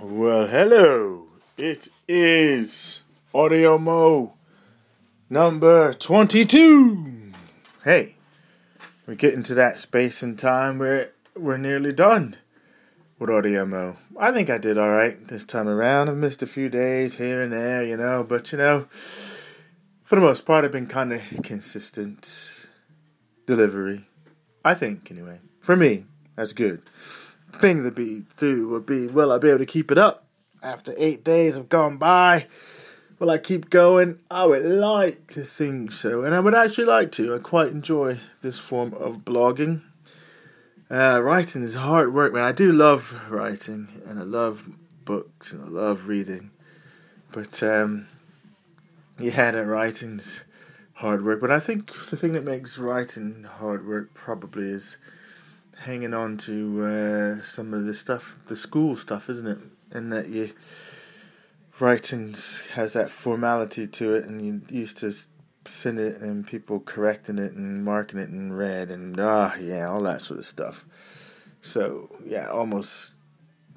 Well, hello. It is Audio Mo number 22. Hey, we're getting to that space and time where we're nearly done with Audio Mo. I think I did alright this time around. I've missed a few days here and there, you know, but you know, for the most part, I've been kind of consistent delivery. I think, anyway. For me, that's good thing to be do would be will I be able to keep it up after eight days have gone by? Will I keep going? I would like to think so, and I would actually like to. I quite enjoy this form of blogging. Uh, writing is hard work, man. I do love writing, and I love books, and I love reading. But um, yeah, that writing's hard work. But I think the thing that makes writing hard work probably is hanging on to uh, some of the stuff, the school stuff, isn't it? And that you writing has that formality to it, and you used to send it and people correcting it and marking it in red and ah yeah, all that sort of stuff. So yeah, almost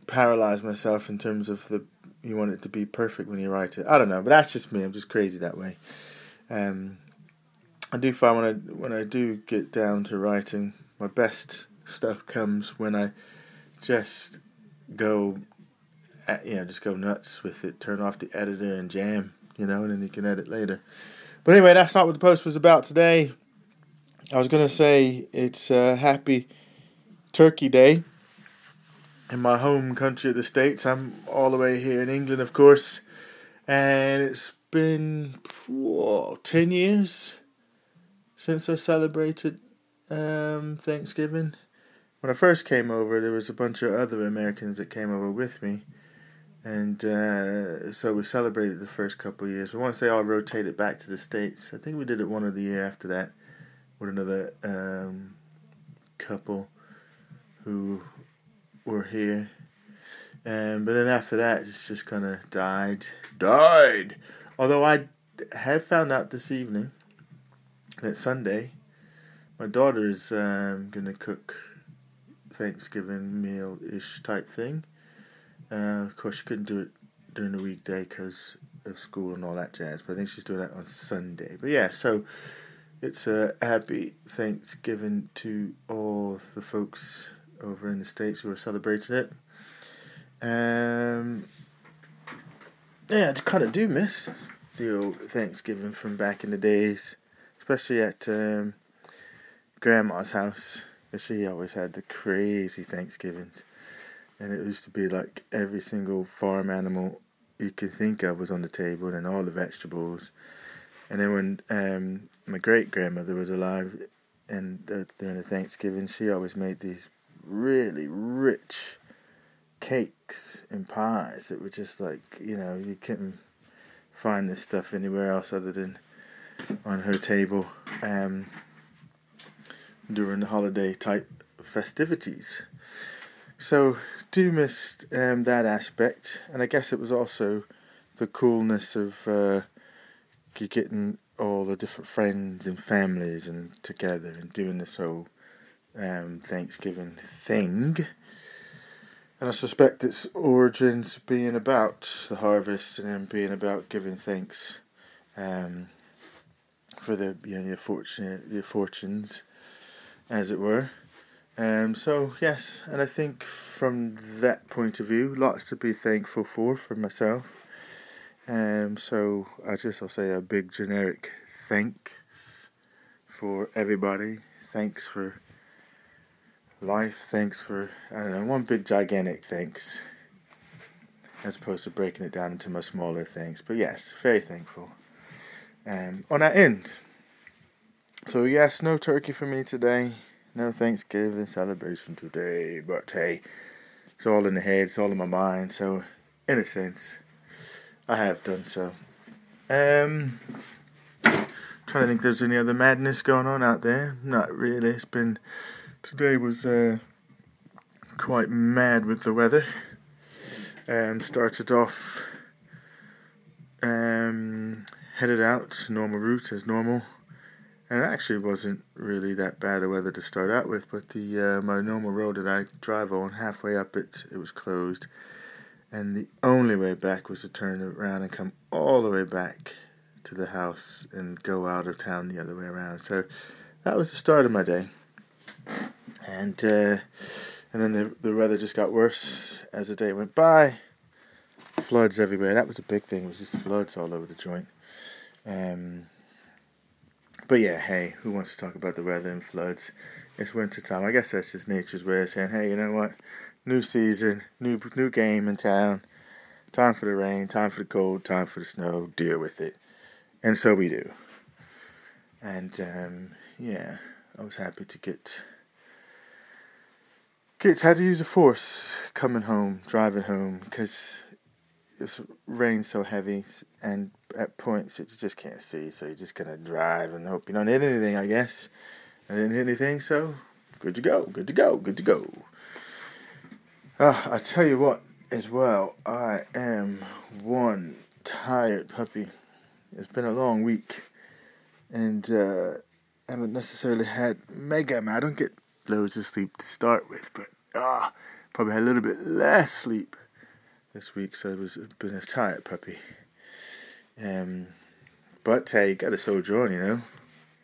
paralyzed myself in terms of the you want it to be perfect when you write it. I don't know, but that's just me. I'm just crazy that way. Um, I do find when I when I do get down to writing, my best stuff comes when I just go, you know, just go nuts with it. Turn off the editor and jam, you know, and then you can edit later. But anyway, that's not what the post was about today. I was gonna say it's a happy Turkey Day in my home country of the States. I'm all the way here in England, of course, and it's been whoa, ten years since I celebrated um, Thanksgiving when I first came over, there was a bunch of other Americans that came over with me, and uh, so we celebrated the first couple of years. But once they all rotated back to the states, I think we did it one of the year after that with another um, couple who were here. Um, but then after that, it's just kind of died. Died! Although I have found out this evening that Sunday, my daughter is um, going to cook Thanksgiving meal ish type thing. Uh, of course, she couldn't do it during the weekday because of school and all that jazz, but I think she's doing that on Sunday. But yeah, so it's a happy Thanksgiving to all the folks over in the States who are celebrating it. Um, yeah, I just kind of do miss the old Thanksgiving from back in the days, especially at um, Grandma's house she always had the crazy Thanksgivings. And it used to be like every single farm animal you could think of was on the table and all the vegetables. And then when um, my great grandmother was alive and uh, during the Thanksgiving, she always made these really rich cakes and pies that were just like, you know, you couldn't find this stuff anywhere else other than on her table. Um, during the holiday type festivities. So, do miss um, that aspect, and I guess it was also the coolness of uh, getting all the different friends and families and together and doing this whole um, Thanksgiving thing. And I suspect its origins being about the harvest and then being about giving thanks um, for the you know, your fortune, your fortunes as it were. Um, so yes, and I think from that point of view, lots to be thankful for for myself. Um, so I just will say a big generic thanks for everybody. Thanks for life. Thanks for I don't know one big gigantic thanks, as opposed to breaking it down into my smaller things. But yes, very thankful. Um, on that end. So yes, no turkey for me today. No Thanksgiving celebration today. But hey, it's all in the head. It's all in my mind. So, in a sense, I have done so. Um, trying to think. There's any other madness going on out there? Not really. It's been today was uh, quite mad with the weather. Um, started off um, headed out normal route as normal and it actually wasn't really that bad of weather to start out with, but the uh, my normal road that I drive on, halfway up it, it was closed, And the only way back was to turn around and come all the way back to the house and go out of town the other way around. So that was the start of my day. And uh, and then the the weather just got worse as the day went by. Floods everywhere. That was a big thing. It was just floods all over the joint. Um, but yeah, hey, who wants to talk about the weather and floods? It's winter time. I guess that's just nature's way of saying, hey, you know what? New season, new new game in town. Time for the rain, time for the cold, time for the snow. Deal with it, and so we do. And um, yeah, I was happy to get get had to use a force coming home, driving home, because it's rain so heavy, and at points you just can't see, so you're just gonna drive and hope you don't hit anything. I guess I didn't hit anything, so good to go, good to go, good to go. Uh, I tell you what, as well, I am one tired puppy. It's been a long week, and uh, I haven't necessarily had mega. I don't get loads of sleep to start with, but ah, uh, probably had a little bit less sleep this week, so it was been a tired puppy. Um, but hey, got a soldier on, you know.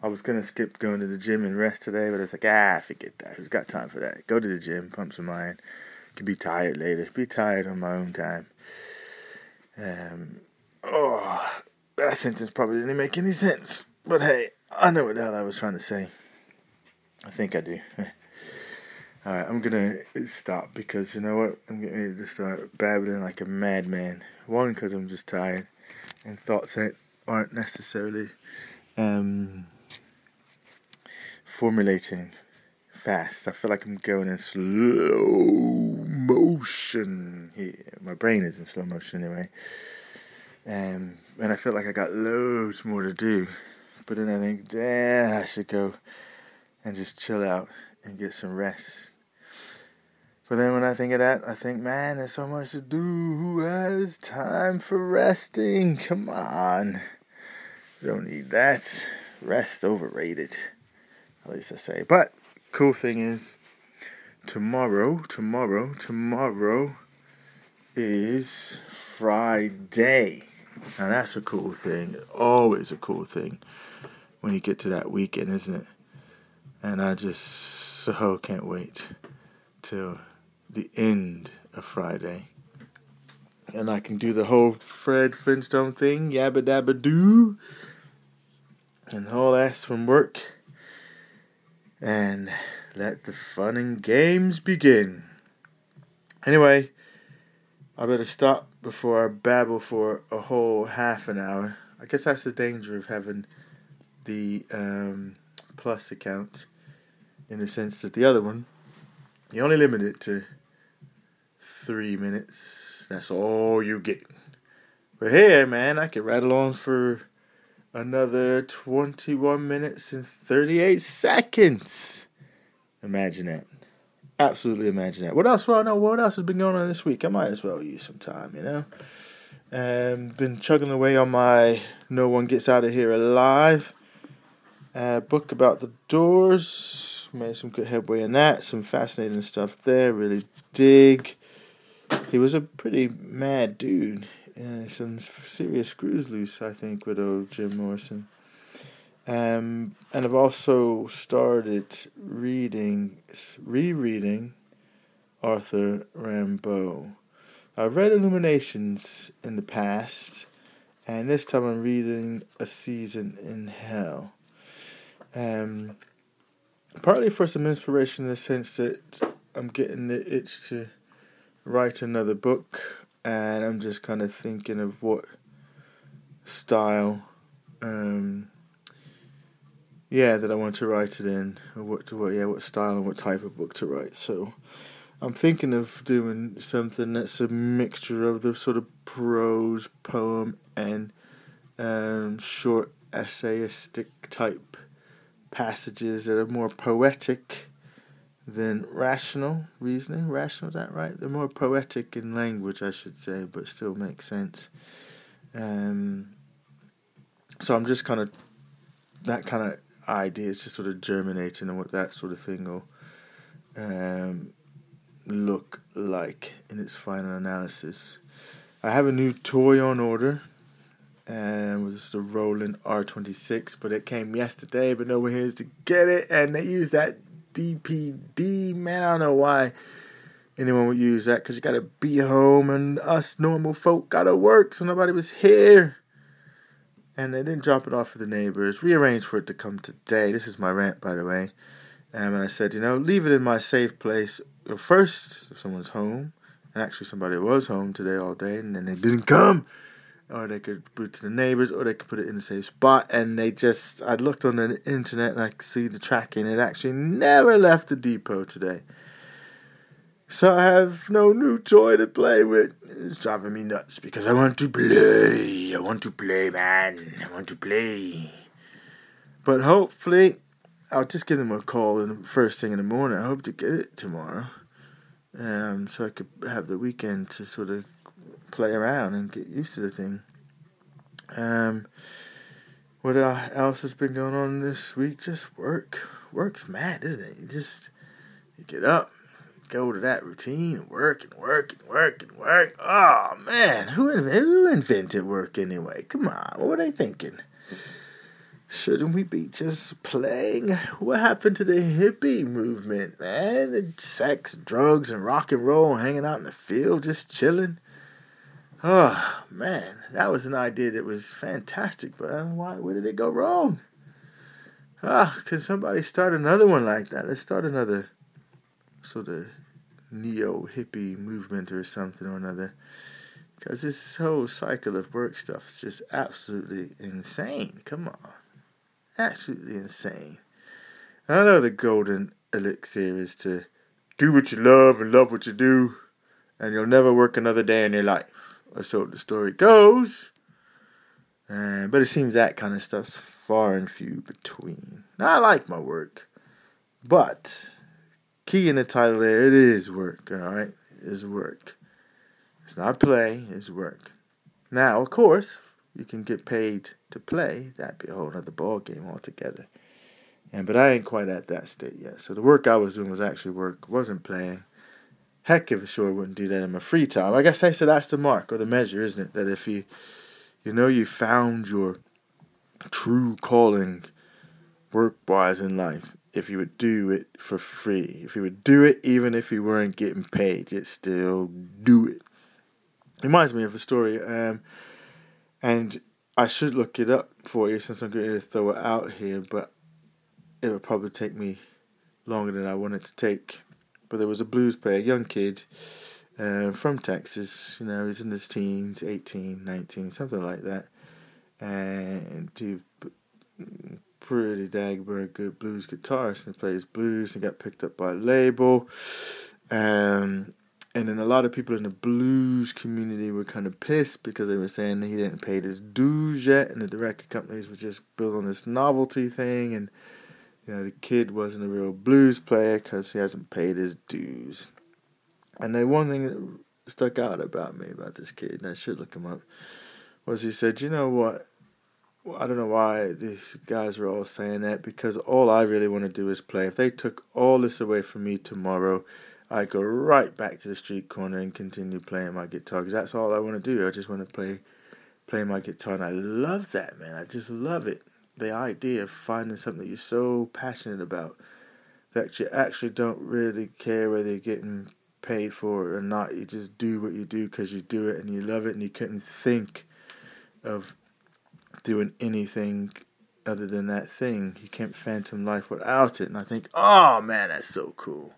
I was gonna skip going to the gym and rest today, but it's like ah, forget that. Who's got time for that? Go to the gym, pump some iron. Can be tired later. Be tired on my own time. Um, oh, that sentence probably didn't make any sense. But hey, I know what the hell I was trying to say. I think I do. Alright, I'm gonna stop because you know what? I'm getting ready to start babbling like a madman. One, because I'm just tired, and thoughts that aren't necessarily um, formulating fast. I feel like I'm going in slow motion here. My brain is in slow motion anyway. Um, and I feel like I got loads more to do. But then I think, damn, I should go and just chill out and get some rest but then when I think of that, I think, man, there's so much to do. Who has time for resting? Come on. Don't need that. Rest overrated. At least I say. But cool thing is tomorrow, tomorrow, tomorrow is Friday. Now that's a cool thing. Always a cool thing when you get to that weekend, isn't it? And I just so can't wait till the end of Friday. And I can do the whole Fred Flintstone thing, yabba dabba doo, and all that's from work. And let the fun and games begin. Anyway, I better stop before I babble for a whole half an hour. I guess that's the danger of having the um, plus account in the sense that the other one, you only limit it to three minutes. That's all you get. But here, man, I could rattle on for another 21 minutes and 38 seconds. Imagine that. Absolutely imagine that. What else? Well, no, what else has been going on this week? I might as well use some time, you know? Um, been chugging away on my No One Gets Out of Here Alive uh, book about the doors. Made some good headway in that. Some fascinating stuff there. Really dig he was a pretty mad dude. Uh, some serious screws loose, I think, with old Jim Morrison. Um, and I've also started reading, rereading Arthur Rimbaud. I've read Illuminations in the past, and this time I'm reading A Season in Hell. Um, partly for some inspiration in the sense that I'm getting the itch to write another book, and I'm just kind of thinking of what style, um, yeah, that I want to write it in, or what to what, yeah, what style and what type of book to write. So, I'm thinking of doing something that's a mixture of the sort of prose, poem, and um, short essayistic type passages that are more poetic than rational reasoning. Rational, is that right? They're more poetic in language, I should say, but still make sense. Um, so I'm just kind of that kind of idea is just sort of germinating and what that sort of thing will um, look like in its final analysis. I have a new toy on order, and it was the Roland R26, but it came yesterday, but no one here is to get it, and they use that DPD. Man, I don't know why anyone would use that, because you gotta be home, and us normal folk gotta work, so nobody was here. And they didn't drop it off for the neighbors. Rearranged for it to come today. This is my rant, by the way. Um, and I said, you know, leave it in my safe place first if someone's home. And actually, somebody was home today all day, and then they didn't come or they could it to the neighbors, or they could put it in the same spot. And they just, I looked on the internet and I could see the tracking. It actually never left the depot today. So I have no new toy to play with. It's driving me nuts because I want to play. I want to play, man. I want to play. But hopefully, I'll just give them a call in the first thing in the morning. I hope to get it tomorrow. Um, so I could have the weekend to sort of play around and get used to the thing. Um, what else has been going on this week? Just work. Work's mad, isn't it? You just you get up, go to that routine, work and work and work and work. Oh man, who who invented work anyway? Come on, what were they thinking? Shouldn't we be just playing? What happened to the hippie movement, man? The sex, drugs, and rock and roll, hanging out in the field, just chilling. Oh man, that was an idea that was fantastic, but uh, why? Where did it go wrong? Ah, can somebody start another one like that? Let's start another sort of neo hippie movement or something or another. Because this whole cycle of work stuff is just absolutely insane. Come on. Absolutely insane. I know the golden elixir is to do what you love and love what you do, and you'll never work another day in your life or so the story goes. But it seems that kind of stuff's far and few between. Now, I like my work, but key in the title there, it is work, alright? It is work. It's not play, it's work. Now, of course, you can get paid to play. That'd be a whole other ball game altogether. And but I ain't quite at that state yet. So the work I was doing was actually work, wasn't playing. Heck, if a sure wouldn't do that in my free time. I guess I said that's the mark or the measure, isn't it? That if you, you know, you found your true calling, work-wise in life, if you would do it for free, if you would do it even if you weren't getting paid, you'd still do it. Reminds me of a story, um, and I should look it up for you since I'm going to throw it out here, but it would probably take me longer than I want it to take but there was a blues player, young kid uh, from Texas. You know, he's in his teens, 18, 19, something like that. And he pretty dang very good blues guitarist and plays blues and got picked up by a label. Um, and then a lot of people in the blues community were kind of pissed because they were saying he didn't pay his dues yet, and the record companies were just building this novelty thing and you know, the kid wasn't a real blues player because he hasn't paid his dues. And the one thing that stuck out about me about this kid, and I should look him up, was he said, you know what? I don't know why these guys are all saying that because all I really want to do is play. If they took all this away from me tomorrow, I'd go right back to the street corner and continue playing my guitar because that's all I want to do. I just want to play play my guitar and I love that, man. I just love it the idea of finding something that you're so passionate about that you actually don't really care whether you're getting paid for it or not. You just do what you do because you do it and you love it, and you couldn't think of doing anything other than that thing. You can't phantom life without it. And I think, oh man, that's so cool.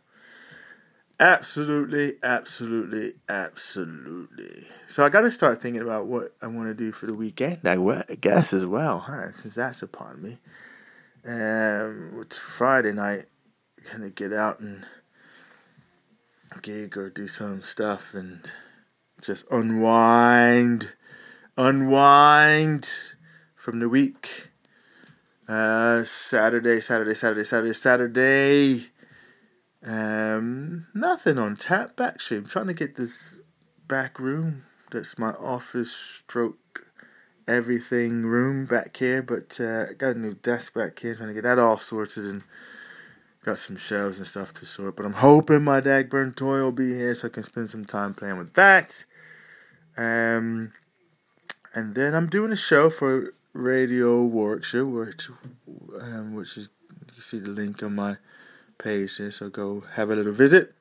Absolutely, absolutely, absolutely. So I got to start thinking about what I want to do for the weekend. I guess as well, huh? Since that's upon me. Um, it's Friday night. Gonna get out and gig or do some stuff and just unwind, unwind from the week. Uh, Saturday, Saturday, Saturday, Saturday, Saturday um, nothing on tap. Actually, I'm trying to get this back room. That's my office stroke everything room back here. But uh, got a new desk back here. Trying to get that all sorted and got some shelves and stuff to sort. But I'm hoping my Dagburn toy will be here so I can spend some time playing with that. Um, and then I'm doing a show for Radio Warwickshire, which, um, which is you see the link on my page there, so go have a little visit.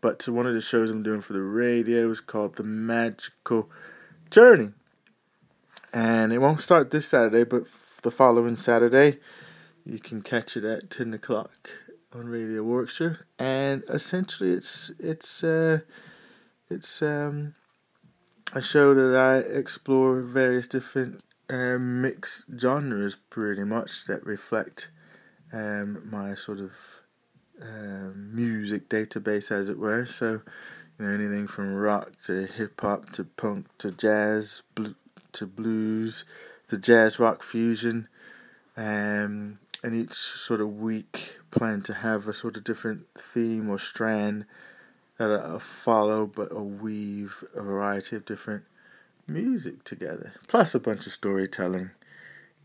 But to one of the shows I'm doing for the radio is called The Magical Journey. And it won't start this Saturday, but the following Saturday, you can catch it at 10 o'clock on Radio Warwickshire. And essentially, it's it's uh, it's um, a show that I explore various different uh, mixed genres, pretty much that reflect um, my sort of uh, music database, as it were. So, you know, anything from rock to hip hop to punk to jazz bl- to blues to jazz rock fusion. Um, and each sort of week plan to have a sort of different theme or strand that I follow, but a weave a variety of different music together, plus a bunch of storytelling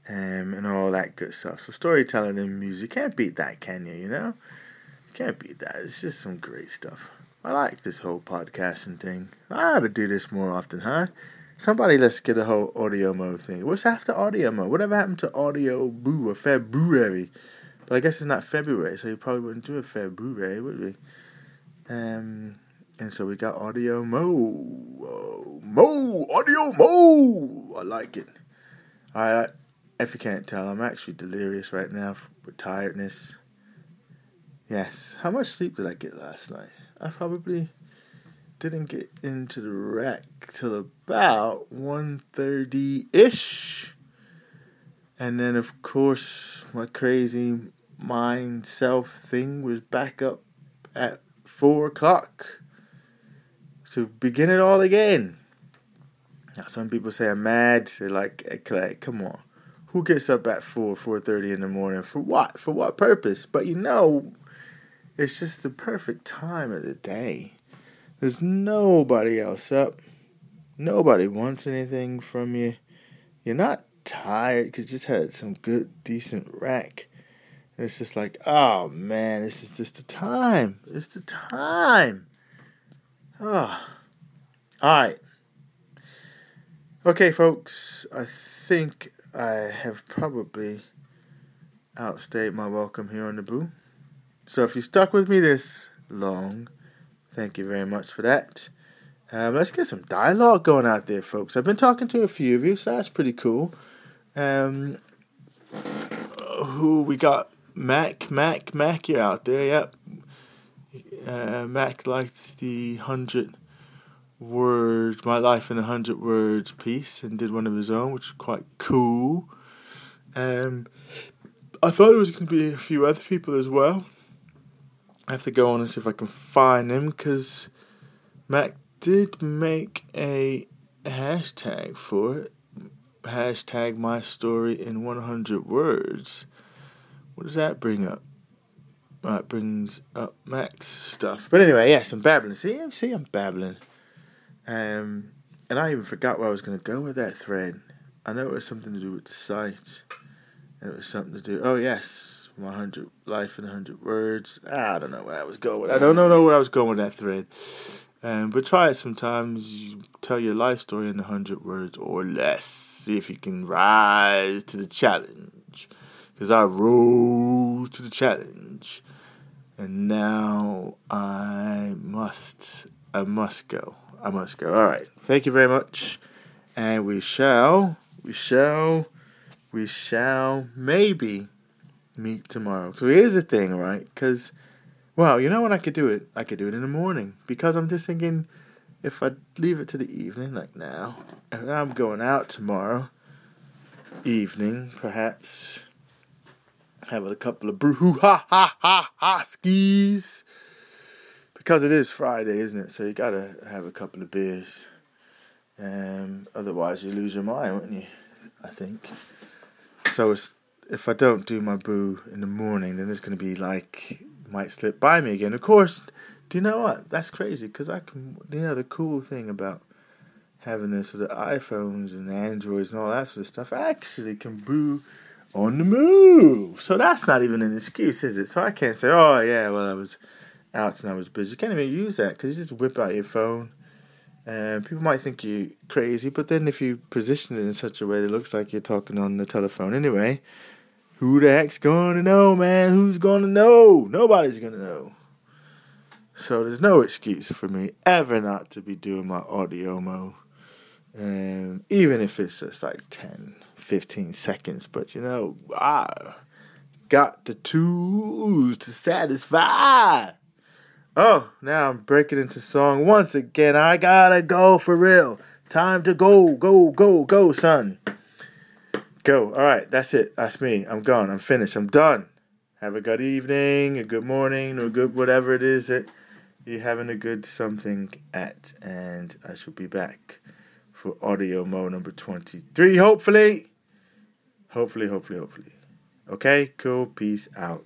um, and all that good stuff. So storytelling and music can't beat that, can you? You know, can't beat that. It's just some great stuff. I like this whole podcasting thing. I ought to do this more often, huh? Somebody let's get a whole audio mode thing. What's after audio mode? Whatever happened to audio boo or February? But I guess it's not February, so you probably wouldn't do a February, would we? Um, and so we got audio mo, mo, audio mo. I like it. I, if you can't tell, I'm actually delirious right now with tiredness. Yes. How much sleep did I get last night? I probably didn't get into the rack till about 1.30 ish. And then of course my crazy mind self thing was back up at four o'clock to begin it all again. Now some people say I'm mad. They're like, come on. Who gets up at four, four thirty in the morning? For what? For what purpose? But you know, it's just the perfect time of the day. There's nobody else up. Nobody wants anything from you. You're not tired because you just had some good, decent rack. And It's just like, oh man, this is just the time. It's the time. Oh. All right. Okay, folks, I think I have probably outstayed my welcome here on the Boo. So if you stuck with me this long, thank you very much for that. Um, let's get some dialogue going out there, folks. I've been talking to a few of you, so that's pretty cool. Um, who we got? Mac, Mac, Mac, you're out there, yep. Uh, Mac liked the hundred words, my life in a hundred words piece, and did one of his own, which was quite cool. Um, I thought there was going to be a few other people as well. I have to go on and see if I can find them because Mac did make a hashtag for it. Hashtag my story in 100 words. What does that bring up? That brings up Mac's stuff. But anyway, yes, I'm babbling. See, see, I'm babbling. Um, and I even forgot where I was going to go with that thread. I know it was something to do with the site. It was something to do. Oh yes, my hundred life in hundred words. I don't know where I was going. I don't know where I was going with that thread. Um, but try it sometimes. You tell your life story in a hundred words or less. See if you can rise to the challenge. Because I rose to the challenge, and now I must. I must go. I must go. All right. Thank you very much, and we shall. We shall. We shall maybe meet tomorrow. So here's the thing, right? Because, well, you know when I could do it? I could do it in the morning. Because I'm just thinking, if I leave it to the evening, like now, and I'm going out tomorrow evening, perhaps have a couple of brew ha ha ha ha skis. Because it is Friday, isn't it? So you gotta have a couple of beers. Um, otherwise, you lose your mind, wouldn't you? I think. So it's if I don't do my boo in the morning, then it's going to be like might slip by me again. Of course, do you know what? That's crazy because I can. You know the cool thing about having this with the iPhones and Androids and all that sort of stuff. I actually can boo on the move. So that's not even an excuse, is it? So I can't say, oh, yeah, well, I was out and I was busy. You can't even use that because you just whip out your phone. And people might think you're crazy, but then if you position it in such a way that it looks like you're talking on the telephone anyway, who the heck's to know, man? Who's to know? Nobody's to know. So there's no excuse for me ever not to be doing my audio mo. Um, even if it's just like 10, 15 seconds. But you know, I got the tools to satisfy. Oh, now I'm breaking into song once again. I gotta go for real. Time to go, go, go, go, son. Go. All right, that's it. That's me. I'm gone. I'm finished. I'm done. Have a good evening, a good morning, or good whatever it is that you're having a good something at. And I shall be back for audio mo number 23, hopefully. Hopefully, hopefully, hopefully. Okay, cool. Peace out.